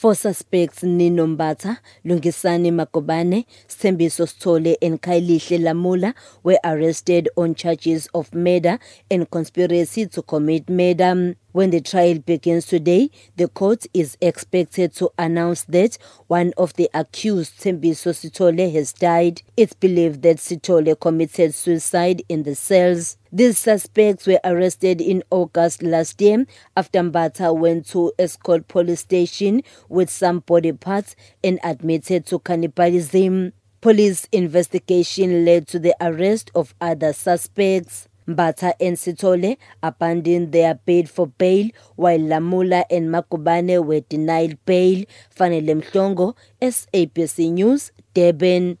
Four suspects Nino Mbatha, Lungisani Magubane, Stembiso Sithole and Khayelihle Lamula were arrested on charges of murder and conspiracy to commit murder. When the trial begins today, the court is expected to announce that one of the accused, Tembiso Sithole, has died. It's believed that Sithole committed suicide in the cells. These suspects were arrested in August last year after Mbatha went to Estcourt police station with some body parts and admitted to cannibalism. Police investigation led to the arrest of other suspects. Mbatha and Sithole abandoned their bid for bail while Lamula and Magubane were denied bail. Fanele Mhlongo, SABC News, Durban.